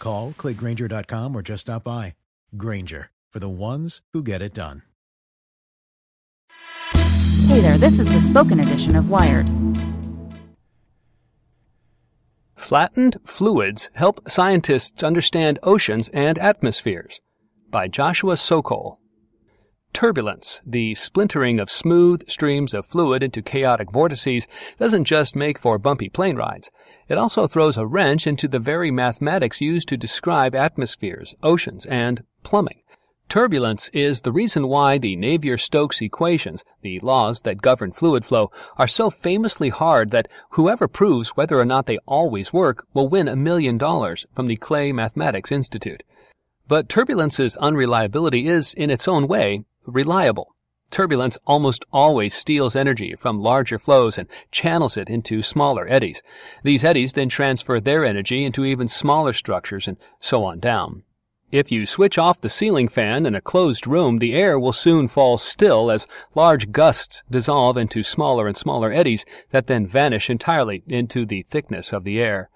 Call, clickgrainger.com, or just stop by. Grainger, for the ones who get it done. Hey there, this is the spoken edition of Wired. Flattened Fluids Help Scientists Understand Oceans and Atmospheres by Joshua Sokol. Turbulence, the splintering of smooth streams of fluid into chaotic vortices, doesn't just make for bumpy plane rides. It also throws a wrench into the very mathematics used to describe atmospheres, oceans, and plumbing. Turbulence is the reason why the Navier-Stokes equations, the laws that govern fluid flow, are so famously hard that whoever proves whether or not they always work will win a million dollars from the Clay Mathematics Institute. But turbulence's unreliability is, in its own way, reliable. Turbulence almost always steals energy from larger flows and channels it into smaller eddies. These eddies then transfer their energy into even smaller structures and so on down. If you switch off the ceiling fan in a closed room, the air will soon fall still as large gusts dissolve into smaller and smaller eddies that then vanish entirely into the thickness of the air.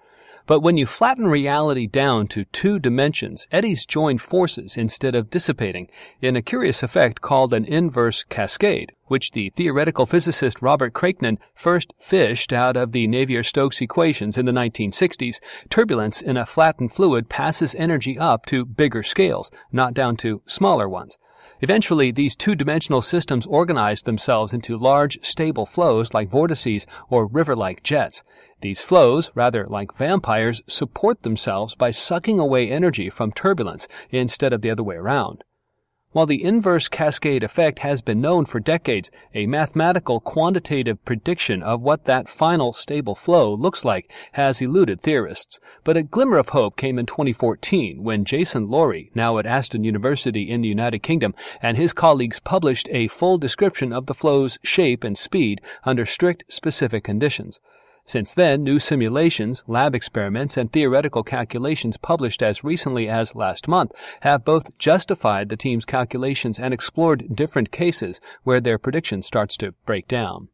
But when you flatten reality down to two dimensions, eddies join forces instead of dissipating in a curious effect called an inverse cascade, which the theoretical physicist Robert Kraichnan first fished out of the Navier-Stokes equations in the 1960s. Turbulence in a flattened fluid passes energy up to bigger scales, not down to smaller ones. Eventually, these two-dimensional systems organize themselves into large, stable flows like vortices or river-like jets. These flows, rather like vampires, support themselves by sucking away energy from turbulence instead of the other way around. While the inverse cascade effect has been known for decades, a mathematical quantitative prediction of what that final stable flow looks like has eluded theorists. But a glimmer of hope came in 2014 when Jason Laurie, now at Aston University in the United Kingdom, and his colleagues published a full description of the flow's shape and speed under strict specific conditions. Since then, new simulations, lab experiments, and theoretical calculations published as recently as last month have both justified the team's calculations and explored different cases where their prediction starts to break down.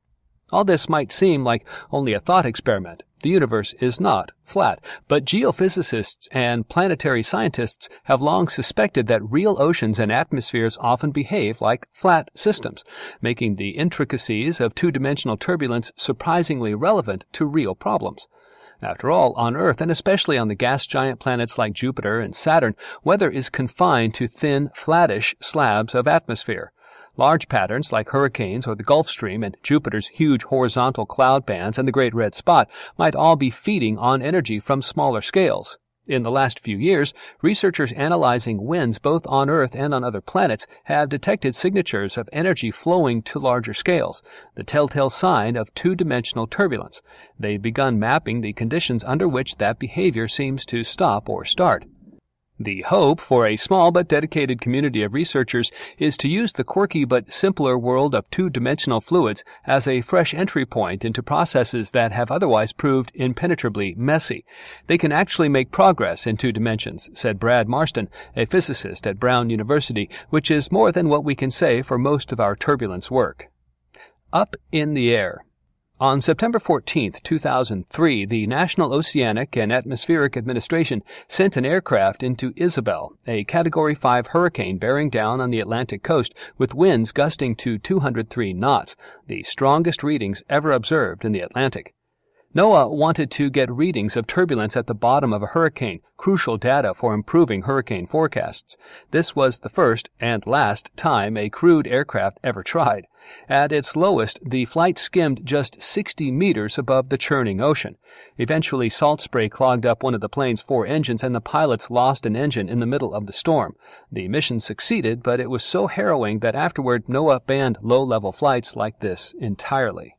All this might seem like only a thought experiment. The universe is not flat, but geophysicists and planetary scientists have long suspected that real oceans and atmospheres often behave like flat systems, making the intricacies of two-dimensional turbulence surprisingly relevant to real problems. After all, on Earth, and especially on the gas giant planets like Jupiter and Saturn, weather is confined to thin, flattish slabs of atmosphere. Large patterns like hurricanes or the Gulf Stream and Jupiter's huge horizontal cloud bands and the Great Red Spot might all be feeding on energy from smaller scales. In the last few years, researchers analyzing winds both on Earth and on other planets have detected signatures of energy flowing to larger scales, the telltale sign of two-dimensional turbulence. They've begun mapping the conditions under which that behavior seems to stop or start. The hope for a small but dedicated community of researchers is to use the quirky but simpler world of two-dimensional fluids as a fresh entry point into processes that have otherwise proved impenetrably messy. They can actually make progress in two dimensions, said Brad Marston, a physicist at Brown University, which is more than what we can say for most of our turbulence work. Up in the air. On September 14, 2003, the National Oceanic and Atmospheric Administration sent an aircraft into Isabel, a Category 5 hurricane bearing down on the Atlantic coast with winds gusting to 203 knots, the strongest readings ever observed in the Atlantic. NOAA wanted to get readings of turbulence at the bottom of a hurricane, crucial data for improving hurricane forecasts. This was the first and last time a crewed aircraft ever tried. At its lowest, the flight skimmed just 60 meters above the churning ocean. Eventually, salt spray clogged up one of the plane's four engines and the pilots lost an engine in the middle of the storm. The mission succeeded, but it was so harrowing that afterward NOAA banned low-level flights like this entirely.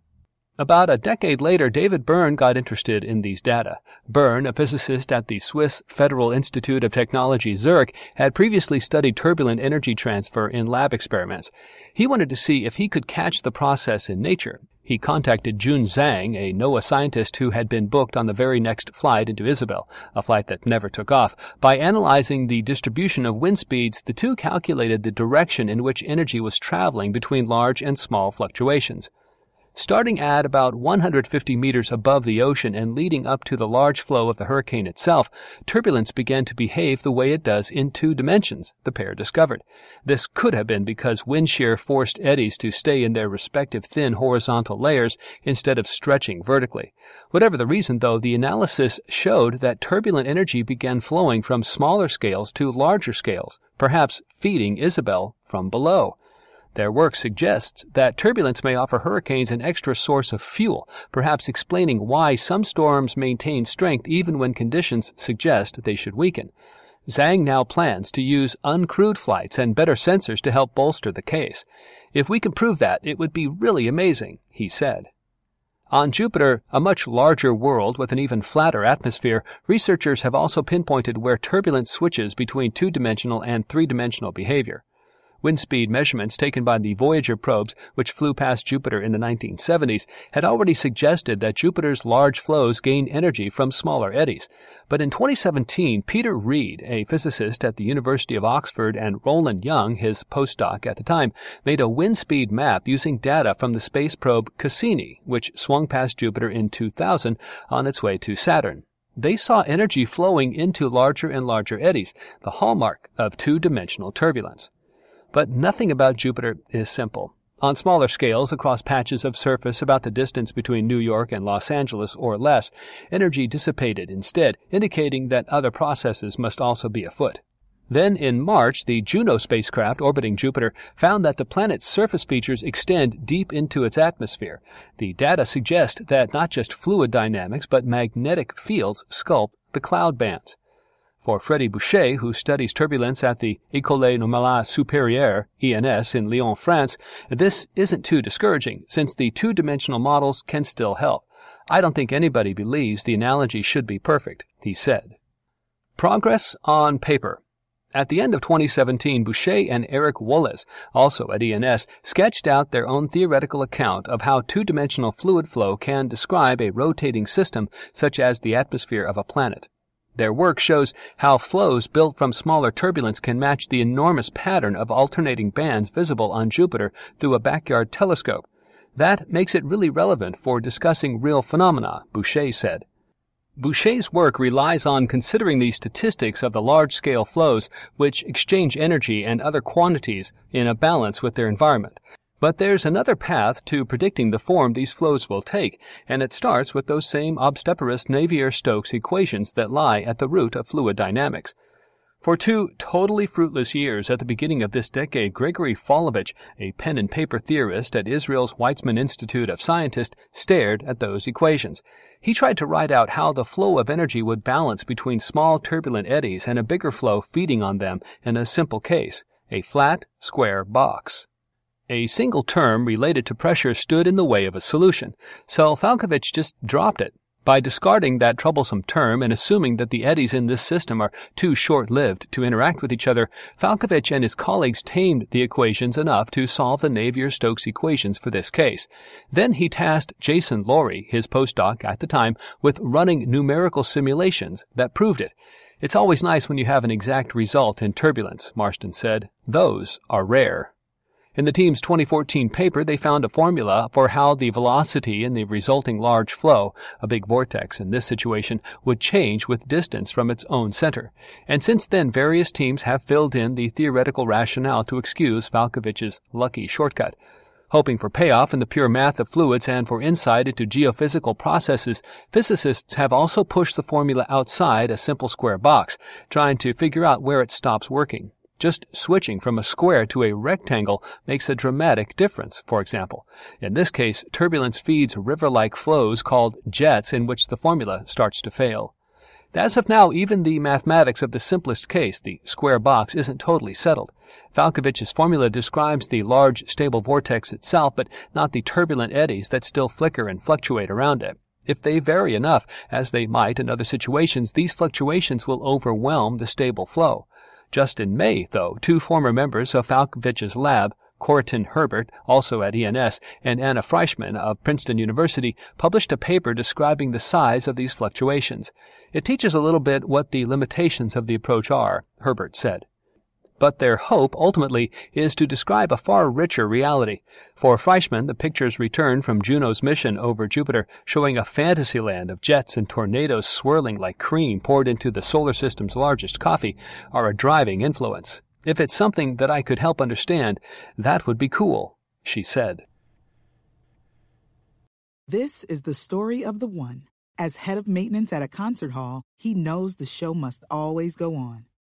About a decade later, David Byrne got interested in these data. Byrne, a physicist at the Swiss Federal Institute of Technology Zurich, had previously studied turbulent energy transfer in lab experiments. He wanted to see if he could catch the process in nature. He contacted Jun Zhang, a NOAA scientist who had been booked on the very next flight into Isabel, a flight that never took off. By analyzing the distribution of wind speeds, the two calculated the direction in which energy was traveling between large and small fluctuations. Starting at about 150 meters above the ocean and leading up to the large flow of the hurricane itself, turbulence began to behave the way it does in two dimensions, the pair discovered. This could have been because wind shear forced eddies to stay in their respective thin horizontal layers instead of stretching vertically. Whatever the reason, though, the analysis showed that turbulent energy began flowing from smaller scales to larger scales, perhaps feeding Isabel from below. Their work suggests that turbulence may offer hurricanes an extra source of fuel, perhaps explaining why some storms maintain strength even when conditions suggest they should weaken. Zhang now plans to use uncrewed flights and better sensors to help bolster the case. If we can prove that, it would be really amazing, he said. On Jupiter, a much larger world with an even flatter atmosphere, researchers have also pinpointed where turbulence switches between two-dimensional and three-dimensional behavior. Wind speed measurements taken by the Voyager probes, which flew past Jupiter in the 1970s, had already suggested that Jupiter's large flows gain energy from smaller eddies. But in 2017, Peter Read, a physicist at the University of Oxford, and Roland Young, his postdoc at the time, made a wind speed map using data from the space probe Cassini, which swung past Jupiter in 2000 on its way to Saturn. They saw energy flowing into larger and larger eddies, the hallmark of two-dimensional turbulence. But nothing about Jupiter is simple. On smaller scales, across patches of surface about the distance between New York and Los Angeles or less, energy dissipated instead, indicating that other processes must also be afoot. Then in March, the Juno spacecraft orbiting Jupiter found that the planet's surface features extend deep into its atmosphere. The data suggest that not just fluid dynamics, but magnetic fields sculpt the cloud bands. For Freddy Bouchet, who studies turbulence at the École Normale Supérieure, ENS, in Lyon, France, this isn't too discouraging, since the two-dimensional models can still help. I don't think anybody believes the analogy should be perfect, he said. Progress on paper. At the end of 2017, Bouchet and Eric Woillez, also at ENS, sketched out their own theoretical account of how two-dimensional fluid flow can describe a rotating system such as the atmosphere of a planet. Their work shows how flows built from smaller turbulence can match the enormous pattern of alternating bands visible on Jupiter through a backyard telescope. That makes it really relevant for discussing real phenomena, Bouchet said. Bouchet's work relies on considering the statistics of the large-scale flows which exchange energy and other quantities in a balance with their environment. But there's another path to predicting the form these flows will take, and it starts with those same obstreperous Navier-Stokes equations that lie at the root of fluid dynamics. For two totally fruitless years at the beginning of this decade, Gregory Falkovich, a pen and paper theorist at Israel's Weizmann Institute of Science, stared at those equations. He tried to write out how the flow of energy would balance between small turbulent eddies and a bigger flow feeding on them in a simple case, a flat, square box. A single term related to pressure stood in the way of a solution, so Falkovich just dropped it. By discarding that troublesome term and assuming that the eddies in this system are too short-lived to interact with each other, Falkovich and his colleagues tamed the equations enough to solve the Navier-Stokes equations for this case. Then he tasked Jason Laurie, his postdoc at the time, with running numerical simulations that proved it. It's always nice when you have an exact result in turbulence, Marston said. Those are rare. In the team's 2014 paper, they found a formula for how the velocity in the resulting large flow, a big vortex in this situation, would change with distance from its own center. And since then, various teams have filled in the theoretical rationale to excuse Falkovich's lucky shortcut. Hoping for payoff in the pure math of fluids and for insight into geophysical processes, physicists have also pushed the formula outside a simple square box, trying to figure out where it stops working. Just switching from a square to a rectangle makes a dramatic difference, for example. In this case, turbulence feeds river-like flows called jets in which the formula starts to fail. As of now, even the mathematics of the simplest case, the square box, isn't totally settled. Falkovich's formula describes the large stable vortex itself, but not the turbulent eddies that still flicker and fluctuate around it. If they vary enough, as they might in other situations, these fluctuations will overwhelm the stable flow. Just in May, though, two former members of Falkovich's lab, Corentin Herbert, also at ENS, and Anna Frishman of Princeton University, published a paper describing the size of these fluctuations. It teaches a little bit what the limitations of the approach are, Herbert said but their hope ultimately is to describe a far richer reality. For Frishman, the pictures returned from Juno's mission over Jupiter, showing a fantasy land of jets and tornadoes swirling like cream poured into the solar system's largest coffee, are a driving influence. If it's something that I could help understand, that would be cool, she said. This is the story of the one. As head of maintenance at a concert hall, he knows the show must always go on.